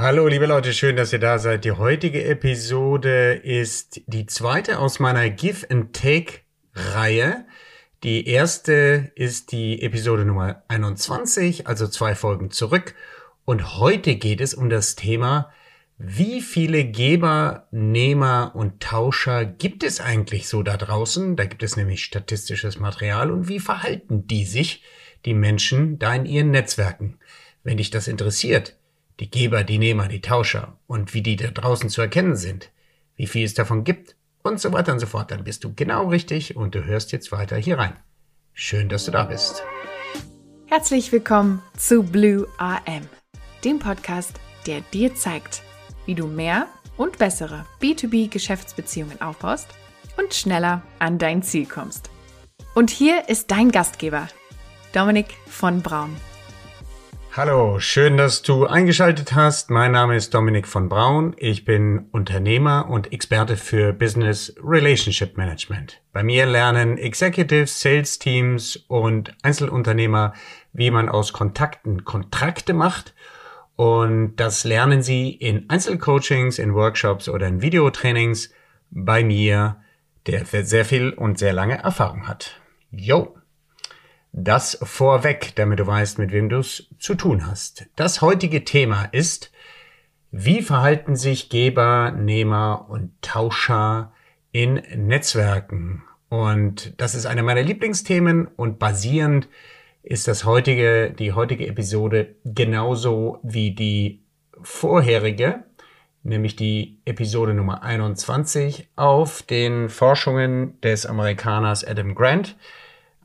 Hallo, liebe Leute, schön, dass ihr da seid. Die heutige Episode ist die zweite aus meiner Give and Take Reihe. Die erste ist die Episode Nummer 21, also zwei Folgen zurück. Und heute geht es um das Thema, wie viele Geber, Nehmer und Tauscher gibt es eigentlich so da draußen? Da gibt es nämlich statistisches Material und wie verhalten die sich, die Menschen, da in ihren Netzwerken? Wenn dich das interessiert, die Geber, die Nehmer, die Tauscher und wie die da draußen zu erkennen sind, wie viel es davon gibt und so weiter und so fort, dann bist du genau richtig und du hörst jetzt weiter hier rein. Schön, dass du da bist. Herzlich willkommen zu Blue AM, dem Podcast, der dir zeigt, wie du mehr und bessere B2B-Geschäftsbeziehungen aufbaust und schneller an dein Ziel kommst. Und hier ist dein Gastgeber, Dominik von Braun. Hallo, schön, dass du eingeschaltet hast. Mein Name ist Dominik von Braun. Ich bin Unternehmer und Experte für Business Relationship Management. Bei mir lernen Executives, Sales Teams und Einzelunternehmer, wie man aus Kontakten Kontrakte macht. Und das lernen sie in Einzelcoachings, in Workshops oder in Videotrainings bei mir, der sehr viel und sehr lange Erfahrung hat. Yo! Das vorweg, damit du weißt, mit wem du es zu tun hast. Das heutige Thema ist, wie verhalten sich Geber, Nehmer und Tauscher in Netzwerken? Und das ist einer meiner Lieblingsthemen und basierend ist das heutige, die heutige Episode genauso wie die vorherige, nämlich die Episode Nummer 21 auf den Forschungen des Amerikaners Adam Grant,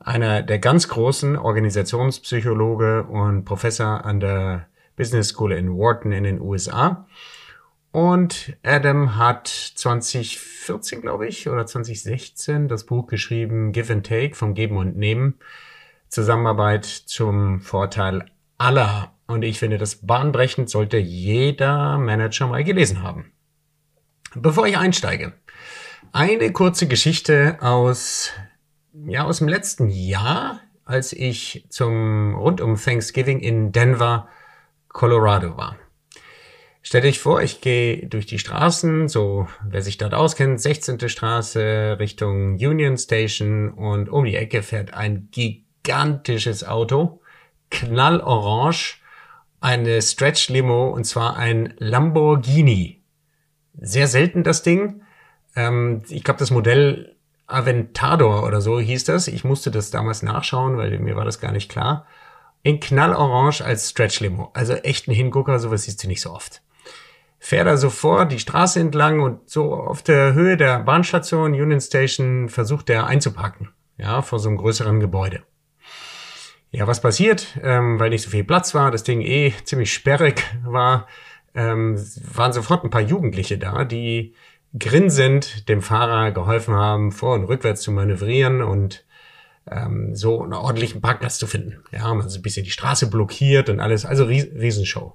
einer der ganz großen Organisationspsychologe und Professor an der Business School in Wharton in den USA. Und Adam hat 2014, glaube ich, oder 2016 das Buch geschrieben Give and Take vom Geben und Nehmen. Zusammenarbeit zum Vorteil aller. Und ich finde, das bahnbrechend sollte jeder Manager mal gelesen haben. Bevor ich einsteige, eine kurze Geschichte aus ja, aus dem letzten Jahr, als ich zum rund um Thanksgiving in Denver, Colorado war. Stellt euch vor, ich gehe durch die Straßen, so wer sich dort auskennt, 16. Straße Richtung Union Station und um die Ecke fährt ein gigantisches Auto, knallorange, eine Stretch Limo und zwar ein Lamborghini. Sehr selten das Ding. Ähm, ich glaube, das Modell Aventador oder so hieß das. Ich musste das damals nachschauen, weil mir war das gar nicht klar. In knallorange als Stretch Limo. Also echt ein Hingucker, sowas siehst du nicht so oft. Fährt er so vor die Straße entlang und so auf der Höhe der Bahnstation Union Station versucht er einzupacken. Ja, vor so einem größeren Gebäude. Ja, was passiert? Ähm, weil nicht so viel Platz war, das Ding eh ziemlich sperrig war, ähm, waren sofort ein paar Jugendliche da, die grinsend dem Fahrer geholfen haben, vor und rückwärts zu manövrieren und ähm, so einen ordentlichen Parkplatz zu finden. Ja, haben also ein bisschen die Straße blockiert und alles, also Riesenshow.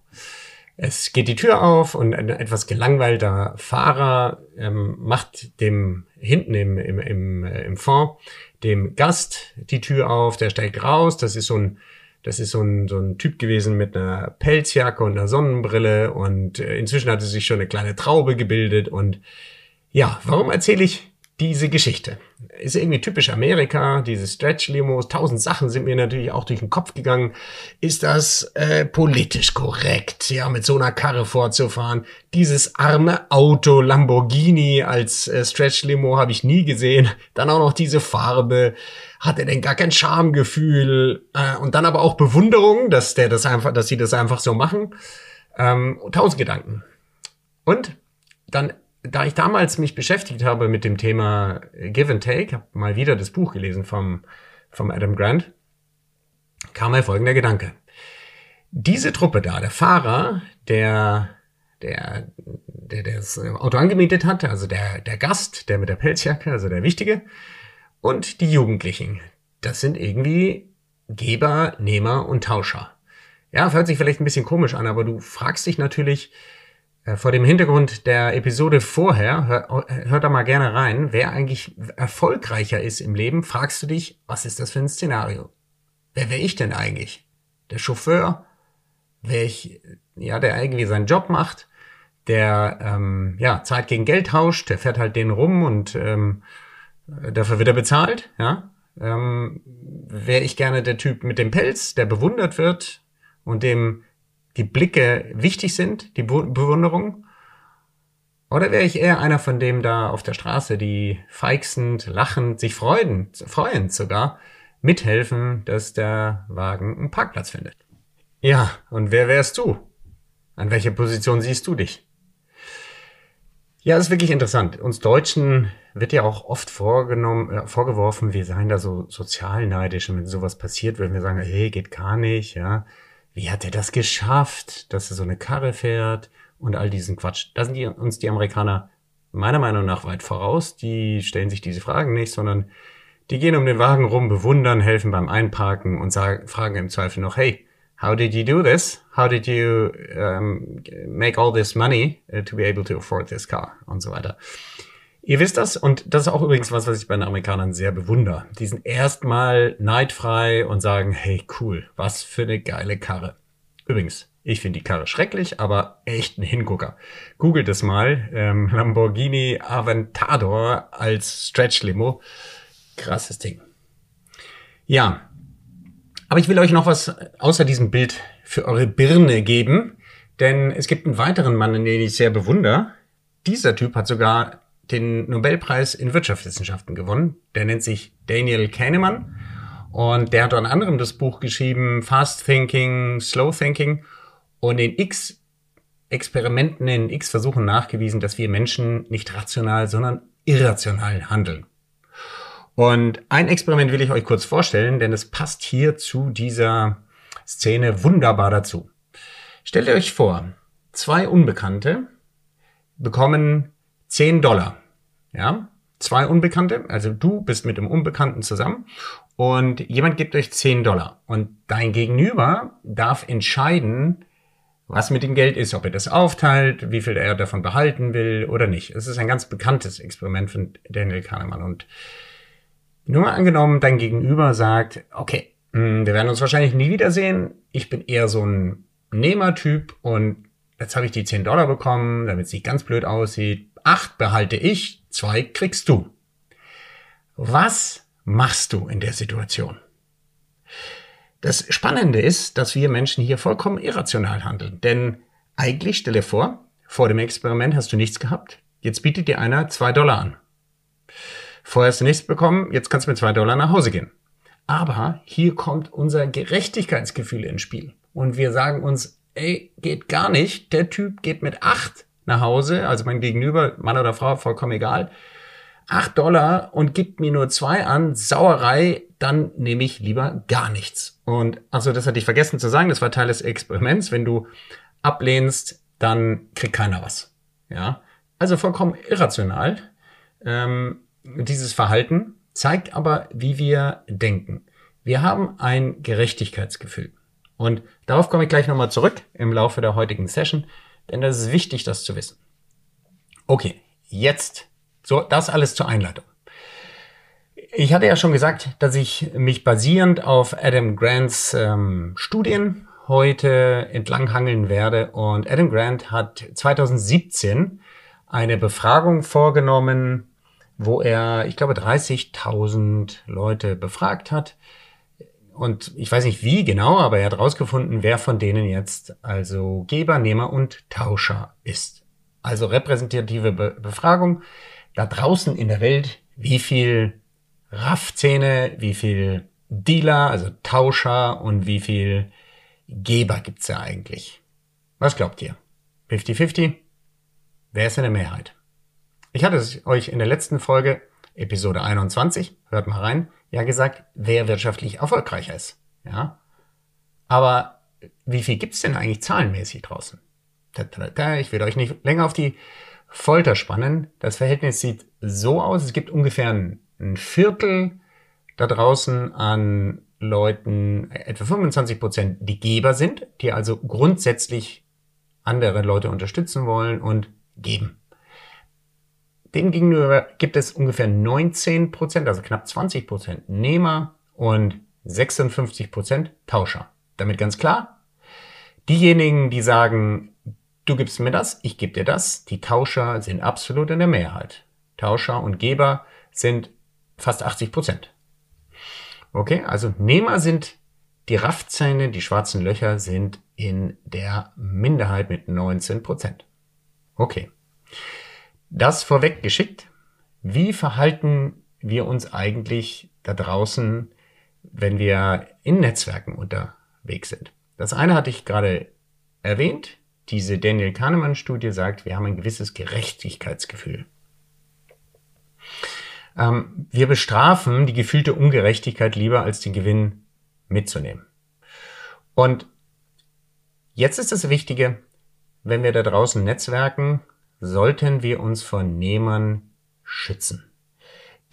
Es geht die Tür auf und ein etwas gelangweilter Fahrer ähm, macht dem hinten im, im, im, äh, im Fond dem Gast die Tür auf, der steigt raus, das ist so ein das ist so ein, so ein Typ gewesen mit einer Pelzjacke und einer Sonnenbrille und äh, inzwischen hatte sich schon eine kleine Traube gebildet und ja, warum erzähle ich diese Geschichte? Ist irgendwie typisch Amerika, diese Stretch-Limos, tausend Sachen sind mir natürlich auch durch den Kopf gegangen. Ist das äh, politisch korrekt, ja, mit so einer Karre fortzufahren? Dieses arme Auto Lamborghini als äh, Stretch-Limo habe ich nie gesehen. Dann auch noch diese Farbe hat er denn gar kein Schamgefühl äh, und dann aber auch Bewunderung, dass der das einfach, dass sie das einfach so machen. Ähm, tausend Gedanken. Und dann, da ich damals mich beschäftigt habe mit dem Thema Give and Take, habe mal wieder das Buch gelesen vom, vom Adam Grant, kam mir folgender Gedanke. Diese Truppe da, der Fahrer, der der, der, der das Auto angemietet hat, also der, der Gast, der mit der Pelzjacke, also der Wichtige, und die Jugendlichen. Das sind irgendwie Geber, Nehmer und Tauscher. Ja, hört sich vielleicht ein bisschen komisch an, aber du fragst dich natürlich äh, vor dem Hintergrund der Episode vorher, hör, hör da mal gerne rein, wer eigentlich erfolgreicher ist im Leben, fragst du dich, was ist das für ein Szenario? Wer wäre ich denn eigentlich? Der Chauffeur? Wäre ich ja, der irgendwie seinen Job macht, der ähm, ja Zeit gegen Geld tauscht, der fährt halt den rum und ähm, dafür wird er bezahlt, ja. Ähm, Wäre ich gerne der Typ mit dem Pelz, der bewundert wird und dem die Blicke wichtig sind, die Be Bewunderung? Oder wäre ich eher einer von dem da auf der Straße, die feixend, lachend, sich freuen, freuend sogar, mithelfen, dass der Wagen einen Parkplatz findet? Ja, und wer wärst du? An welcher Position siehst du dich? Ja, ist wirklich interessant. Uns Deutschen wird ja auch oft vorgenommen, äh, vorgeworfen, wir seien da so sozial neidisch und wenn sowas passiert, würden wir sagen, hey, geht gar nicht, ja. Wie hat er das geschafft, dass er so eine Karre fährt und all diesen Quatsch? Da sind die, uns die Amerikaner meiner Meinung nach weit voraus. Die stellen sich diese Fragen nicht, sondern die gehen um den Wagen rum, bewundern, helfen beim Einparken und sagen, fragen im Zweifel noch, hey, how did you do this? How did you um, make all this money uh, to be able to afford this car? Und so weiter. Ihr wisst das und das ist auch übrigens was, was ich bei den Amerikanern sehr bewundere. Die sind erstmal neidfrei und sagen, hey cool, was für eine geile Karre. Übrigens, ich finde die Karre schrecklich, aber echt ein Hingucker. Googelt es mal, ähm, Lamborghini Aventador als Stretch Limo. Krasses Ding. Ja, aber ich will euch noch was außer diesem Bild für eure Birne geben, denn es gibt einen weiteren Mann, den ich sehr bewundere. Dieser Typ hat sogar den Nobelpreis in Wirtschaftswissenschaften gewonnen. Der nennt sich Daniel Kahneman und der hat unter anderem das Buch geschrieben Fast Thinking, Slow Thinking und in X Experimenten, in X Versuchen nachgewiesen, dass wir Menschen nicht rational, sondern irrational handeln. Und ein Experiment will ich euch kurz vorstellen, denn es passt hier zu dieser Szene wunderbar dazu. Stellt euch vor, zwei Unbekannte bekommen 10 Dollar. Ja, zwei Unbekannte, also du bist mit dem Unbekannten zusammen und jemand gibt euch 10 Dollar und dein Gegenüber darf entscheiden, was mit dem Geld ist, ob er das aufteilt, wie viel er davon behalten will oder nicht. Es ist ein ganz bekanntes Experiment von Daniel Kahnemann und nur mal angenommen, dein Gegenüber sagt, okay, hm, wir werden uns wahrscheinlich nie wiedersehen. Ich bin eher so ein Nehmertyp und jetzt habe ich die 10 Dollar bekommen, damit es nicht ganz blöd aussieht. Acht behalte ich, zwei kriegst du. Was machst du in der Situation? Das Spannende ist, dass wir Menschen hier vollkommen irrational handeln. Denn eigentlich, stelle vor, vor dem Experiment hast du nichts gehabt. Jetzt bietet dir einer zwei Dollar an. Vorher hast du nichts bekommen, jetzt kannst du mit zwei Dollar nach Hause gehen. Aber hier kommt unser Gerechtigkeitsgefühl ins Spiel. Und wir sagen uns, ey, geht gar nicht. Der Typ geht mit acht nach Hause, also mein Gegenüber, Mann oder Frau, vollkommen egal. Acht Dollar und gibt mir nur zwei an, Sauerei, dann nehme ich lieber gar nichts. Und also das hatte ich vergessen zu sagen, das war Teil des Experiments. Wenn du ablehnst, dann kriegt keiner was. Ja, also vollkommen irrational. Ähm, dieses Verhalten zeigt aber, wie wir denken. Wir haben ein Gerechtigkeitsgefühl. Und darauf komme ich gleich nochmal zurück im Laufe der heutigen Session, denn das ist wichtig, das zu wissen. Okay, jetzt so das alles zur Einleitung. Ich hatte ja schon gesagt, dass ich mich basierend auf Adam Grants ähm, Studien heute entlanghangeln werde. Und Adam Grant hat 2017 eine Befragung vorgenommen wo er, ich glaube, 30.000 Leute befragt hat. Und ich weiß nicht wie genau, aber er hat herausgefunden, wer von denen jetzt also Geber, Nehmer und Tauscher ist. Also repräsentative Be Befragung. Da draußen in der Welt, wie viel Raffzähne, wie viel Dealer, also Tauscher und wie viel Geber gibt's ja eigentlich? Was glaubt ihr? 50-50? Wer ist in der Mehrheit? Ich hatte es euch in der letzten Folge, Episode 21, hört mal rein, ja gesagt, wer wirtschaftlich erfolgreicher ist. Ja. Aber wie viel gibt's denn eigentlich zahlenmäßig draußen? Ich will euch nicht länger auf die Folter spannen. Das Verhältnis sieht so aus, es gibt ungefähr ein Viertel da draußen an Leuten, etwa 25 Prozent, die Geber sind, die also grundsätzlich andere Leute unterstützen wollen und geben. Demgegenüber gibt es ungefähr 19 Prozent, also knapp 20 Prozent Nehmer und 56 Prozent Tauscher. Damit ganz klar, Diejenigen, die sagen, du gibst mir das, ich gebe dir das, die Tauscher sind absolut in der Mehrheit. Tauscher und Geber sind fast 80 Prozent. Okay, also Nehmer sind die Raffzähne, die schwarzen Löcher sind in der Minderheit mit 19 Prozent. Okay. Das vorweg geschickt. Wie verhalten wir uns eigentlich da draußen, wenn wir in Netzwerken unterwegs sind? Das eine hatte ich gerade erwähnt. Diese Daniel Kahnemann Studie sagt, wir haben ein gewisses Gerechtigkeitsgefühl. Ähm, wir bestrafen die gefühlte Ungerechtigkeit lieber als den Gewinn mitzunehmen. Und jetzt ist das Wichtige, wenn wir da draußen netzwerken, sollten wir uns von Nehmern schützen.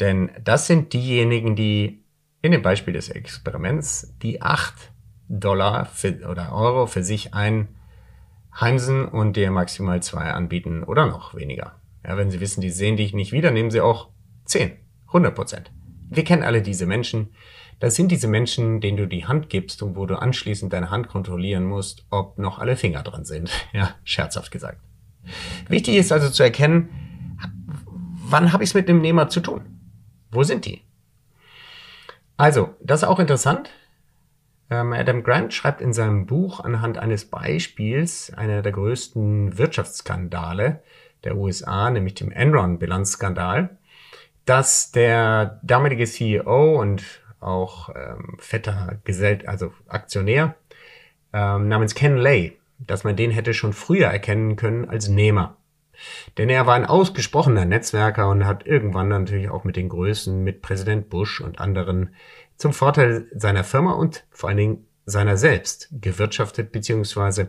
Denn das sind diejenigen, die in dem Beispiel des Experiments die acht Dollar für, oder Euro für sich einheimsen und dir maximal zwei anbieten oder noch weniger. Ja, wenn sie wissen, die sehen dich nicht wieder, nehmen sie auch 10, 100 Prozent. Wir kennen alle diese Menschen. Das sind diese Menschen, denen du die Hand gibst und wo du anschließend deine Hand kontrollieren musst, ob noch alle Finger dran sind. Ja, scherzhaft gesagt. Wichtig ist also zu erkennen, wann habe ich es mit dem Nehmer zu tun? Wo sind die? Also, das ist auch interessant. Ähm, Adam Grant schreibt in seinem Buch anhand eines Beispiels einer der größten Wirtschaftsskandale der USA, nämlich dem Enron-Bilanzskandal, dass der damalige CEO und auch ähm, fetter Gesell also Aktionär ähm, namens Ken Lay, dass man den hätte schon früher erkennen können als Nehmer. Denn er war ein ausgesprochener Netzwerker und hat irgendwann natürlich auch mit den Größen, mit Präsident Bush und anderen zum Vorteil seiner Firma und vor allen Dingen seiner selbst gewirtschaftet bzw.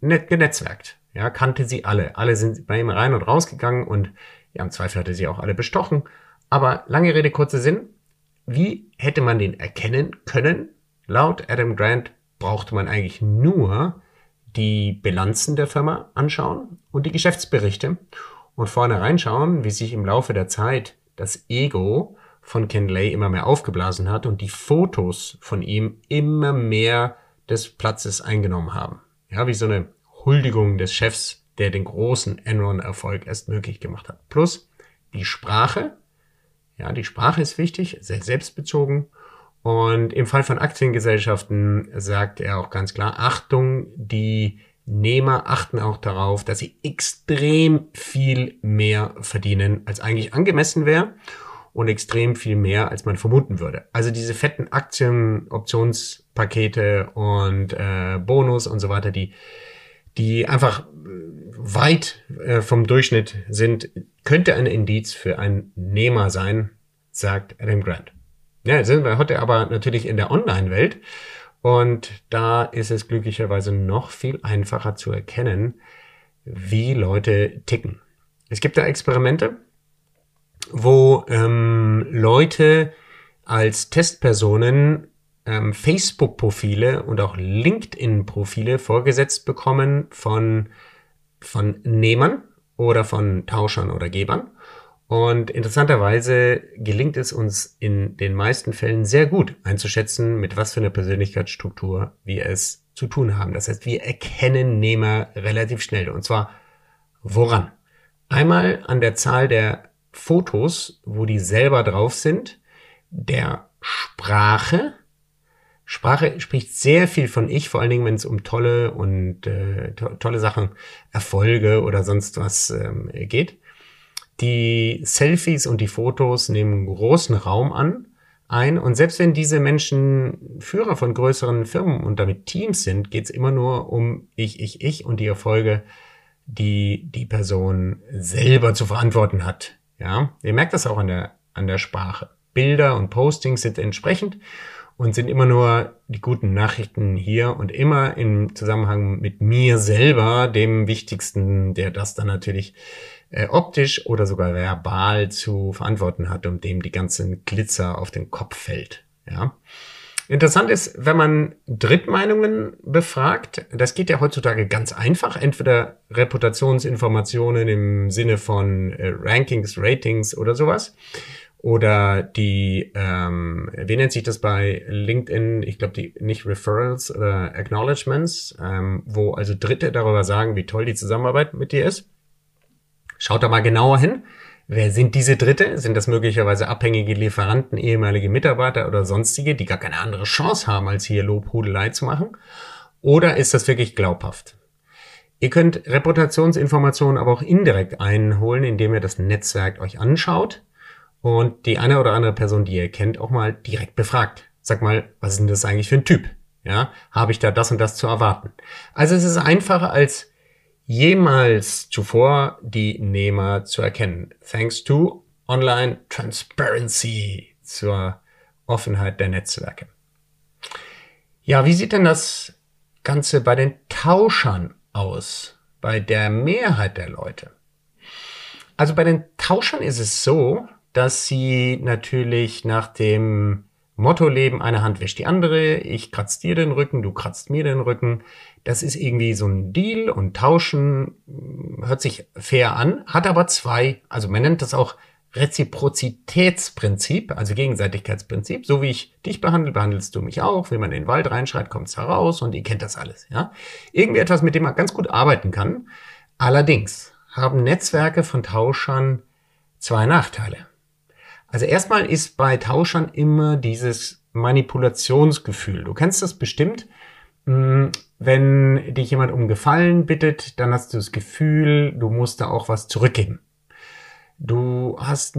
genetzwerkt. Ja, kannte sie alle. Alle sind bei ihm rein und rausgegangen und ja, im Zweifel hatte sie auch alle bestochen. Aber lange Rede, kurzer Sinn. Wie hätte man den erkennen können? Laut Adam Grant brauchte man eigentlich nur die Bilanzen der Firma anschauen und die Geschäftsberichte und vorne reinschauen, wie sich im Laufe der Zeit das Ego von Ken Lay immer mehr aufgeblasen hat und die Fotos von ihm immer mehr des Platzes eingenommen haben. Ja, wie so eine Huldigung des Chefs, der den großen Enron-Erfolg erst möglich gemacht hat. Plus die Sprache. Ja, die Sprache ist wichtig, sehr selbstbezogen. Und im Fall von Aktiengesellschaften sagt er auch ganz klar, Achtung, die Nehmer achten auch darauf, dass sie extrem viel mehr verdienen, als eigentlich angemessen wäre und extrem viel mehr, als man vermuten würde. Also diese fetten Aktien, Optionspakete und äh, Bonus und so weiter, die, die einfach weit äh, vom Durchschnitt sind, könnte ein Indiz für einen Nehmer sein, sagt Adam Grant. Ja, sind wir heute aber natürlich in der Online-Welt und da ist es glücklicherweise noch viel einfacher zu erkennen, wie Leute ticken. Es gibt da Experimente, wo ähm, Leute als Testpersonen ähm, Facebook-Profile und auch LinkedIn-Profile vorgesetzt bekommen von, von Nehmern oder von Tauschern oder Gebern. Und interessanterweise gelingt es uns in den meisten Fällen sehr gut einzuschätzen, mit was für einer Persönlichkeitsstruktur wir es zu tun haben. Das heißt, wir erkennen Nehmer relativ schnell. Und zwar woran? Einmal an der Zahl der Fotos, wo die selber drauf sind, der Sprache. Sprache spricht sehr viel von ich, vor allen Dingen, wenn es um tolle und äh, to tolle Sachen, Erfolge oder sonst was ähm, geht. Die Selfies und die Fotos nehmen großen Raum an ein. Und selbst wenn diese Menschen Führer von größeren Firmen und damit Teams sind, geht es immer nur um ich, ich, ich und die Erfolge, die die Person selber zu verantworten hat. Ja, ihr merkt das auch an der, an der Sprache. Bilder und Postings sind entsprechend und sind immer nur die guten Nachrichten hier und immer im Zusammenhang mit mir selber, dem wichtigsten, der das dann natürlich äh, optisch oder sogar verbal zu verantworten hat und dem die ganzen Glitzer auf den Kopf fällt. Ja. Interessant ist, wenn man Drittmeinungen befragt, das geht ja heutzutage ganz einfach, entweder Reputationsinformationen im Sinne von äh, Rankings, Ratings oder sowas, oder die, ähm, wie nennt sich das bei LinkedIn? Ich glaube, die nicht Referrals oder Acknowledgements, ähm, wo also Dritte darüber sagen, wie toll die Zusammenarbeit mit dir ist. Schaut da mal genauer hin. Wer sind diese Dritte? Sind das möglicherweise abhängige Lieferanten, ehemalige Mitarbeiter oder sonstige, die gar keine andere Chance haben, als hier Lobhudelei zu machen? Oder ist das wirklich glaubhaft? Ihr könnt Reputationsinformationen aber auch indirekt einholen, indem ihr das Netzwerk euch anschaut und die eine oder andere Person, die ihr kennt, auch mal direkt befragt. Sag mal, was ist denn das eigentlich für ein Typ? Ja, habe ich da das und das zu erwarten? Also es ist einfacher als jemals zuvor die Nehmer zu erkennen. Thanks to Online Transparency zur Offenheit der Netzwerke. Ja, wie sieht denn das Ganze bei den Tauschern aus? Bei der Mehrheit der Leute? Also bei den Tauschern ist es so, dass sie natürlich nach dem Motto leben, eine Hand wäscht die andere, ich kratz dir den Rücken, du kratzt mir den Rücken. Das ist irgendwie so ein Deal und Tauschen hm, hört sich fair an, hat aber zwei, also man nennt das auch Reziprozitätsprinzip, also Gegenseitigkeitsprinzip. So wie ich dich behandle, behandelst du mich auch. Wenn man in den Wald reinschreit, kommt es heraus und ihr kennt das alles. Ja? Irgendwie etwas, mit dem man ganz gut arbeiten kann. Allerdings haben Netzwerke von Tauschern zwei Nachteile. Also erstmal ist bei Tauschern immer dieses Manipulationsgefühl. Du kennst das bestimmt. Hm, wenn dich jemand um Gefallen bittet, dann hast du das Gefühl, du musst da auch was zurückgeben. Du hast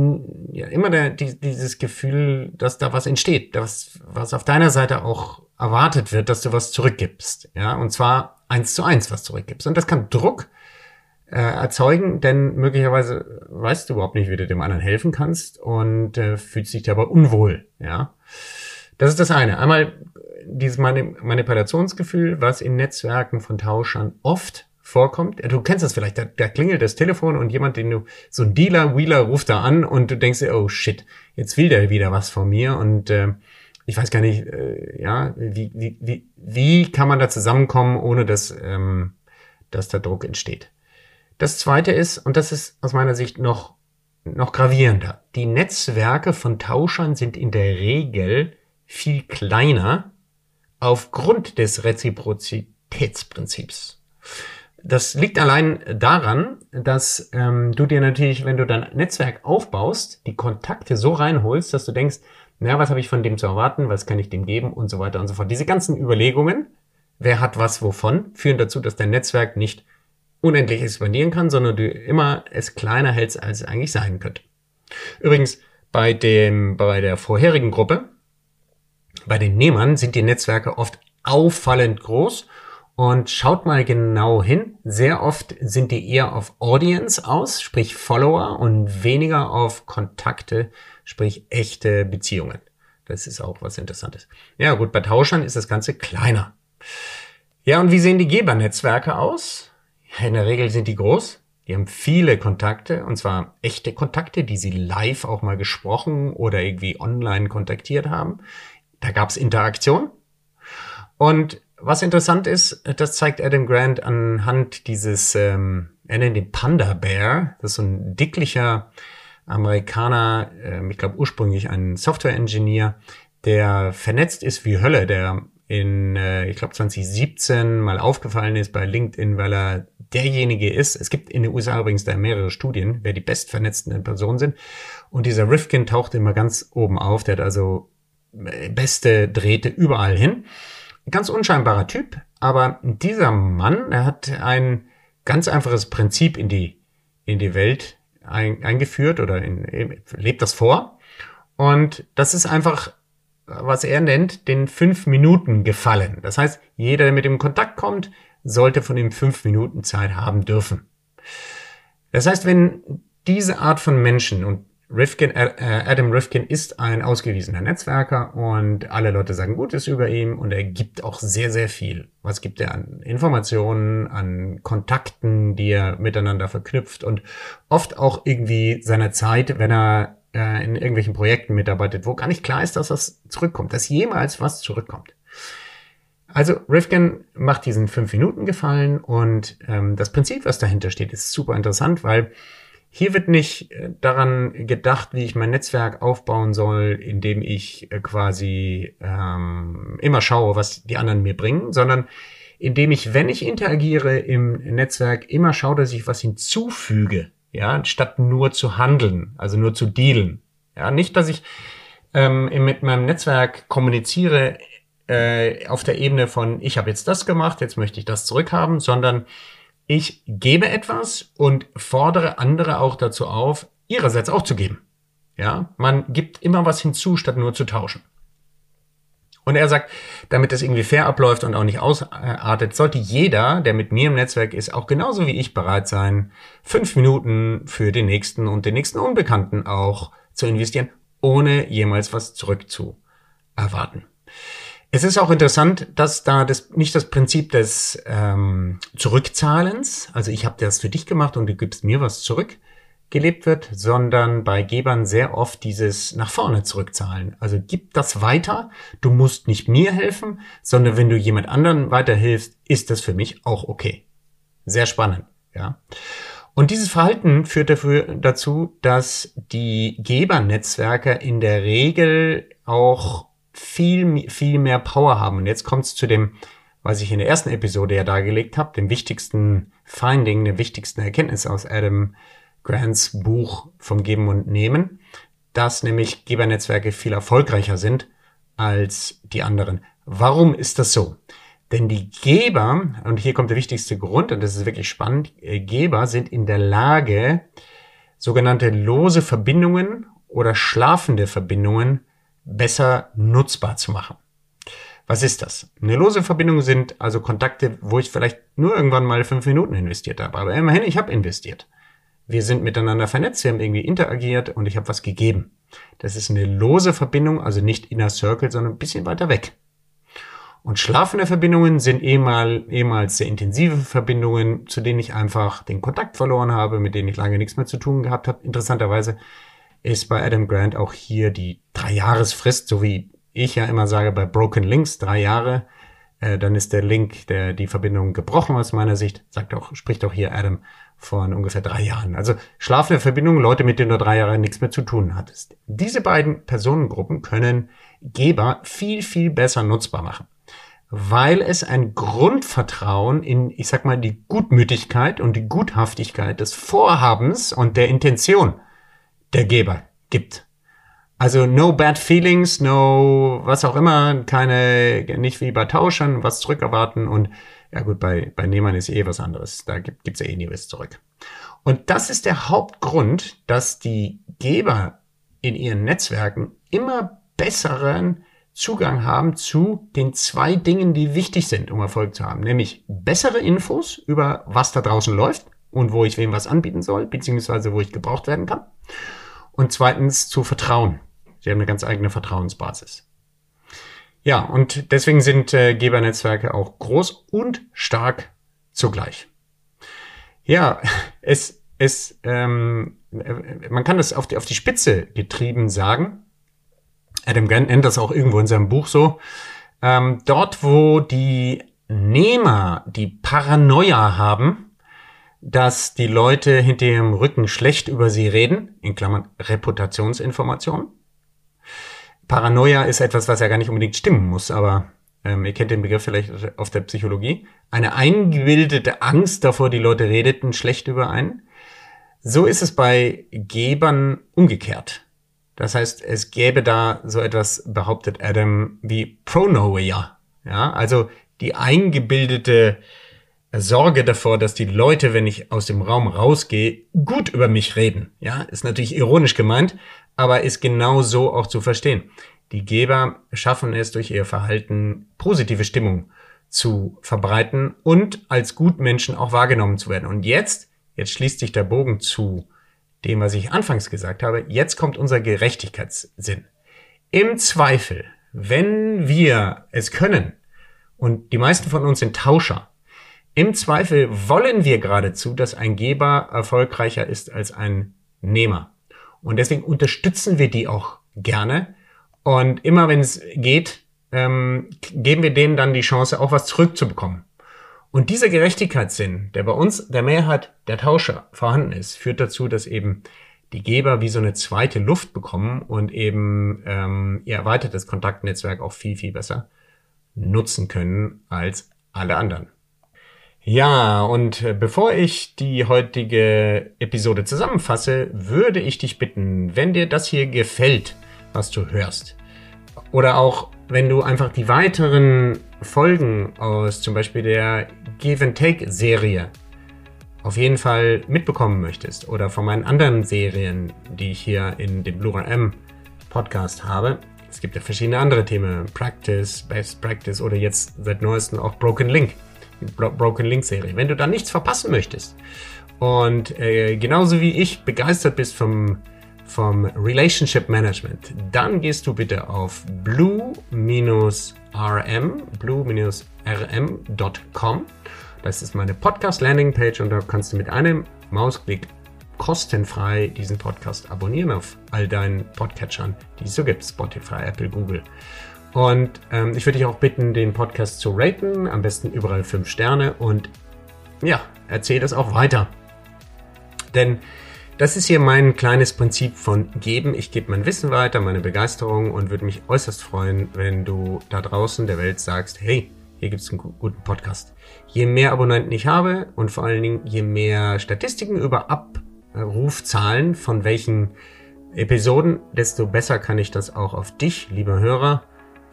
ja immer der, die, dieses Gefühl, dass da was entsteht, dass, was auf deiner Seite auch erwartet wird, dass du was zurückgibst. Ja, und zwar eins zu eins was zurückgibst. Und das kann Druck äh, erzeugen, denn möglicherweise weißt du überhaupt nicht, wie du dem anderen helfen kannst und äh, fühlst dich dabei unwohl. Ja, das ist das eine. Einmal dieses Manipulationsgefühl, was in Netzwerken von Tauschern oft vorkommt. Du kennst das vielleicht, da, da klingelt das Telefon und jemand, den du, so ein Dealer, Wheeler ruft da an und du denkst dir, oh shit, jetzt will der wieder was von mir und äh, ich weiß gar nicht, äh, ja, wie, wie, wie, wie kann man da zusammenkommen, ohne dass, ähm, dass da Druck entsteht. Das zweite ist, und das ist aus meiner Sicht noch, noch gravierender, die Netzwerke von Tauschern sind in der Regel viel kleiner aufgrund des Reziprozitätsprinzips. Das liegt allein daran, dass ähm, du dir natürlich, wenn du dein Netzwerk aufbaust, die Kontakte so reinholst, dass du denkst, na, was habe ich von dem zu erwarten, was kann ich dem geben und so weiter und so fort. Diese ganzen Überlegungen, wer hat was wovon, führen dazu, dass dein Netzwerk nicht unendlich expandieren kann, sondern du immer es kleiner hältst, als es eigentlich sein könnte. Übrigens, bei dem, bei der vorherigen Gruppe, bei den Nehmern sind die Netzwerke oft auffallend groß und schaut mal genau hin. Sehr oft sind die eher auf Audience aus, sprich Follower und weniger auf Kontakte, sprich echte Beziehungen. Das ist auch was Interessantes. Ja gut, bei Tauschern ist das Ganze kleiner. Ja, und wie sehen die Gebernetzwerke aus? In der Regel sind die groß. Die haben viele Kontakte, und zwar echte Kontakte, die sie live auch mal gesprochen oder irgendwie online kontaktiert haben. Da gab es Interaktion. Und was interessant ist, das zeigt Adam Grant anhand dieses, ähm, er nennt den Panda Bear. Das ist so ein dicklicher Amerikaner, äh, ich glaube ursprünglich ein Software-Engineer, der vernetzt ist wie Hölle, der in, äh, ich glaube 2017 mal aufgefallen ist bei LinkedIn, weil er derjenige ist. Es gibt in den USA übrigens da mehrere Studien, wer die bestvernetzten Personen sind. Und dieser Rifkin taucht immer ganz oben auf. Der hat also beste Drähte überall hin. Ganz unscheinbarer Typ, aber dieser Mann, er hat ein ganz einfaches Prinzip in die, in die Welt ein, eingeführt oder in, lebt das vor. Und das ist einfach, was er nennt, den fünf Minuten Gefallen. Das heißt, jeder, der mit ihm in Kontakt kommt, sollte von ihm fünf Minuten Zeit haben dürfen. Das heißt, wenn diese Art von Menschen, und Rifkin, äh, Adam Rifkin ist ein ausgewiesener Netzwerker und alle Leute sagen Gutes über ihn und er gibt auch sehr, sehr viel. Was gibt er an Informationen, an Kontakten, die er miteinander verknüpft und oft auch irgendwie seiner Zeit, wenn er äh, in irgendwelchen Projekten mitarbeitet, wo gar nicht klar ist, dass das zurückkommt, dass jemals was zurückkommt. Also Rifkin macht diesen fünf Minuten Gefallen und ähm, das Prinzip, was dahinter steht, ist super interessant, weil Hier wird nicht äh, daran gedacht, wie ich mein Netzwerk aufbauen soll, indem ich äh, quasi ähm, immer schaue, was die anderen mir bringen, sondern indem ich, wenn ich interagiere im Netzwerk, immer schaue, dass ich was hinzufüge, ja, statt nur zu handeln, also nur zu dealen. Ja, nicht, dass ich ähm, mit meinem Netzwerk kommuniziere äh, auf der Ebene von, ich habe jetzt das gemacht, jetzt möchte ich das zurückhaben, sondern ich gebe etwas und fordere andere auch dazu auf, ihrerseits auch zu geben. Ja, man gibt immer was hinzu, statt nur zu tauschen. Und er sagt, damit das irgendwie fair abläuft und auch nicht ausartet, sollte jeder, der mit mir im Netzwerk ist, auch genauso wie ich bereit sein, fünf Minuten für den nächsten und den nächsten Unbekannten auch zu investieren, ohne jemals was zurückzu erwarten. Es ist auch interessant, dass da das nicht das Prinzip des ähm, Zurückzahlens, also ich habe das für dich gemacht und du gibst mir was zurück, gelebt wird, sondern bei Gebern sehr oft dieses nach vorne zurückzahlen. Also gib das weiter. Du musst nicht mir helfen, sondern wenn du jemand anderen weiterhilfst, ist das für mich auch okay. Sehr spannend, ja. Und dieses Verhalten führt dafür dazu, dass die Gebernetzwerke in der Regel auch viel, viel mehr Power haben. Und jetzt kommt es zu dem, was ich in der ersten Episode ja dargelegt habe, dem wichtigsten Finding, der wichtigsten Erkenntnis aus Adam Grants Buch vom Geben und Nehmen, dass nämlich Gebernetzwerke viel erfolgreicher sind als die anderen. Warum ist das so? Denn die Geber, und hier kommt der wichtigste Grund, und das ist wirklich spannend, äh, Geber sind in der Lage, sogenannte lose Verbindungen oder schlafende Verbindungen besser nutzbar zu machen. Was ist das? Eine lose Verbindung sind also Kontakte, wo ich vielleicht nur irgendwann mal fünf Minuten investiert habe. Aber immerhin, ich habe investiert wir sind miteinander vernetzt, wir haben irgendwie interagiert und ich habe was gegeben. Das ist eine lose Verbindung, also nicht inner Circle, sondern ein bisschen weiter weg. Und schlafende Verbindungen sind ehemal, ehemals sehr intensive Verbindungen, zu denen ich einfach den Kontakt verloren habe, mit denen ich lange nichts mehr zu tun gehabt habe. Interessanterweise ist bei Adam Grant auch hier die Drei-Jahresfrist, so wie ich ja immer sage bei Broken Links, drei Jahre, äh, dann ist der Link, der die Verbindung gebrochen aus meiner Sicht, sagt auch, spricht auch hier Adam von ungefähr drei Jahren. Also schlafende Verbindungen, Leute, mit denen du drei Jahre nichts mehr zu tun hattest. Diese beiden Personengruppen können Geber viel, viel besser nutzbar machen, weil es ein Grundvertrauen in, ich sag mal, die Gutmütigkeit und die Guthaftigkeit des Vorhabens und der Intention der Geber gibt. Also no bad feelings, no was auch immer, keine, nicht wie bei Tauschern, was zurückerwarten und ja gut, bei, bei Nehmern ist eh was anderes. Da gibt es ja eh nie was zurück. Und das ist der Hauptgrund, dass die Geber in ihren Netzwerken immer besseren Zugang haben zu den zwei Dingen, die wichtig sind, um Erfolg zu haben. Nämlich bessere Infos über was da draußen läuft und wo ich wem was anbieten soll, beziehungsweise wo ich gebraucht werden kann. Und zweitens zu Vertrauen. Sie haben eine ganz eigene Vertrauensbasis. Ja, und deswegen sind äh, Gebernetzwerke auch groß und stark zugleich. Ja, es, es, ähm, äh, man kann das auf die, auf die Spitze getrieben sagen. Adam Grant nennt das auch irgendwo in seinem Buch so. Ähm, dort, wo die Nehmer die Paranoia haben, dass die Leute hinter ihrem Rücken schlecht über sie reden, in Klammern Reputationsinformationen, Paranoia ist etwas, was ja gar nicht unbedingt stimmen muss, aber ähm, ihr kennt den Begriff vielleicht auf der Psychologie. Eine eingebildete Angst davor, die Leute redeten schlecht über einen. So ist es bei Gebern umgekehrt. Das heißt, es gäbe da so etwas, behauptet Adam, wie Pronoia. Ja, also die eingebildete Sorge davor, dass die Leute, wenn ich aus dem Raum rausgehe, gut über mich reden. Ja, ist natürlich ironisch gemeint, aber ist genau so auch zu verstehen. Die Geber schaffen es durch ihr Verhalten, positive Stimmung zu verbreiten und als Gutmenschen auch wahrgenommen zu werden. Und jetzt, jetzt schließt sich der Bogen zu dem, was ich anfangs gesagt habe, jetzt kommt unser Gerechtigkeitssinn. Im Zweifel, wenn wir es können, und die meisten von uns sind Tauscher, im Zweifel wollen wir geradezu, dass ein Geber erfolgreicher ist als ein Nehmer. Und deswegen unterstützen wir die auch gerne. Und immer wenn es geht, ähm, geben wir denen dann die Chance, auch was zurückzubekommen. Und dieser Gerechtigkeitssinn, der bei uns der Mehrheit der Tauscher vorhanden ist, führt dazu, dass eben die Geber wie so eine zweite Luft bekommen und eben ähm, ihr erweitertes Kontaktnetzwerk auch viel, viel besser nutzen können als alle anderen. Ja, und äh, bevor ich die heutige Episode zusammenfasse, würde ich dich bitten, wenn dir das hier gefällt, was du hörst, oder auch wenn du einfach die weiteren Folgen aus zum Beispiel der Give and Take Serie auf jeden Fall mitbekommen möchtest oder von meinen anderen Serien, die ich hier in dem Blue M Podcast habe. Es gibt ja verschiedene andere Themen, Practice, Best Practice oder jetzt seit neuestem auch Broken Link, Broken Link Serie. Wenn du da nichts verpassen möchtest und äh, genauso wie ich begeistert bist vom vom Relationship Management, dann gehst du bitte auf blue-rm, blue-rm.com das ist meine Podcast-Landing-Page und da kannst du mit einem Mausklick kostenfrei diesen Podcast abonnieren auf all deinen Podcatchern, die es so gibt, Spotify, Apple, Google. Und ähm, ich würde dich auch bitten, den Podcast zu raten, am besten überall fünf Sterne und ja, erzähl das auch weiter. Denn das ist hier mein kleines Prinzip von geben. Ich gebe mein Wissen weiter, meine Begeisterung und würde mich äußerst freuen, wenn du da draußen der Welt sagst, hey, hier gibt es einen guten Podcast. Je mehr Abonnenten ich habe und vor allen Dingen je mehr Statistiken über Abrufzahlen von welchen Episoden, desto besser kann ich das auch auf dich, lieber Hörer,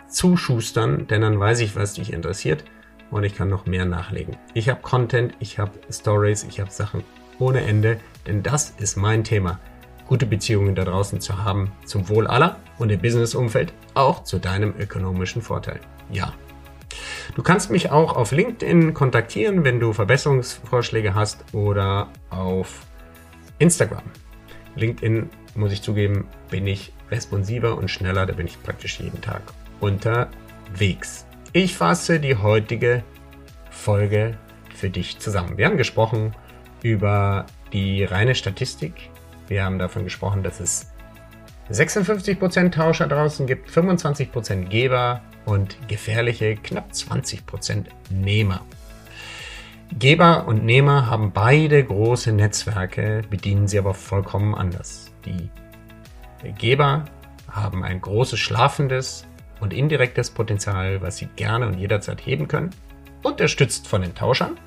zuschustern, denn dann weiß ich, was dich interessiert und ich kann noch mehr nachlegen. Ich habe Content, ich habe Stories, ich habe Sachen ohne Ende, denn das ist mein Thema. Gute Beziehungen da draußen zu haben, zum Wohl aller und im Businessumfeld auch zu deinem ökonomischen Vorteil. Ja, Du kannst mich auch auf LinkedIn kontaktieren, wenn du Verbesserungsvorschläge hast oder auf Instagram. LinkedIn, muss ich zugeben, bin ich responsiver und schneller, da bin ich praktisch jeden Tag unterwegs. Ich fasse die heutige Folge für dich zusammen. Wir haben gesprochen über die reine Statistik. Wir haben davon gesprochen, dass es 56% Tauscher draußen gibt, 25% Geber, und gefährliche knapp 20% Nehmer. Geber und Nehmer haben beide große Netzwerke, bedienen sie aber vollkommen anders. Die Geber haben ein großes schlafendes und indirektes Potenzial, was sie gerne und jederzeit heben können, unterstützt von den Tauschern,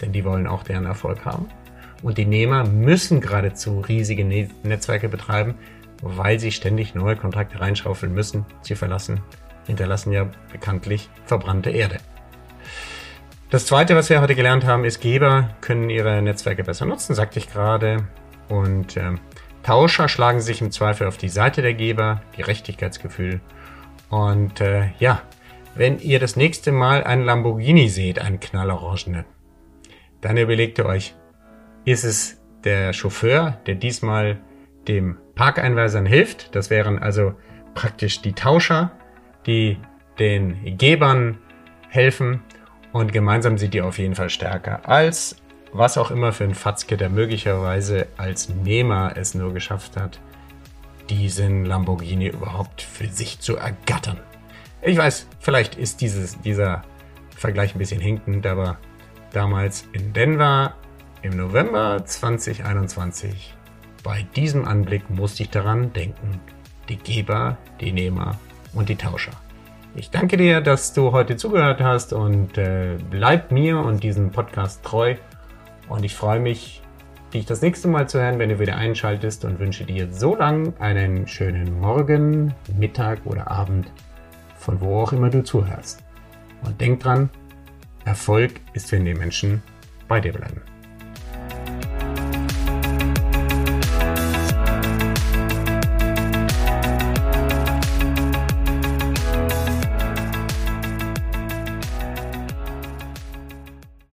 denn die wollen auch deren Erfolg haben. Und die Nehmer müssen geradezu riesige Netzwerke betreiben, weil sie ständig neue Kontrakte reinschaufeln müssen, sie verlassen hinterlassen ja bekanntlich verbrannte Erde. Das zweite, was wir heute gelernt haben, ist, Geber können ihre Netzwerke besser nutzen, sagte ich gerade. Und äh, Tauscher schlagen sich im Zweifel auf die Seite der Geber, Gerechtigkeitsgefühl. Und äh, ja, wenn ihr das nächste Mal einen Lamborghini seht, einen knallorangenen, dann überlegt ihr euch, ist es der Chauffeur, der diesmal dem Parkeinweisern hilft? Das wären also praktisch die Tauscher, die den Gebern helfen und gemeinsam sind die auf jeden Fall stärker als was auch immer für ein Fatzke, der möglicherweise als Nehmer es nur geschafft hat, diesen Lamborghini überhaupt für sich zu ergattern. Ich weiß, vielleicht ist dieses, dieser Vergleich ein bisschen hinkend, aber damals in Denver im November 2021, bei diesem Anblick musste ich daran denken, die Geber, die Nehmer und die Tauscher. Ich danke dir, dass du heute zugehört hast und äh, bleib mir und diesem Podcast treu. Und ich freue mich, dich das nächste Mal zu hören, wenn du wieder einschaltest und wünsche dir so lang einen schönen Morgen, Mittag oder Abend, von wo auch immer du zuhörst. Und denk dran, Erfolg ist, wenn die Menschen bei dir bleiben.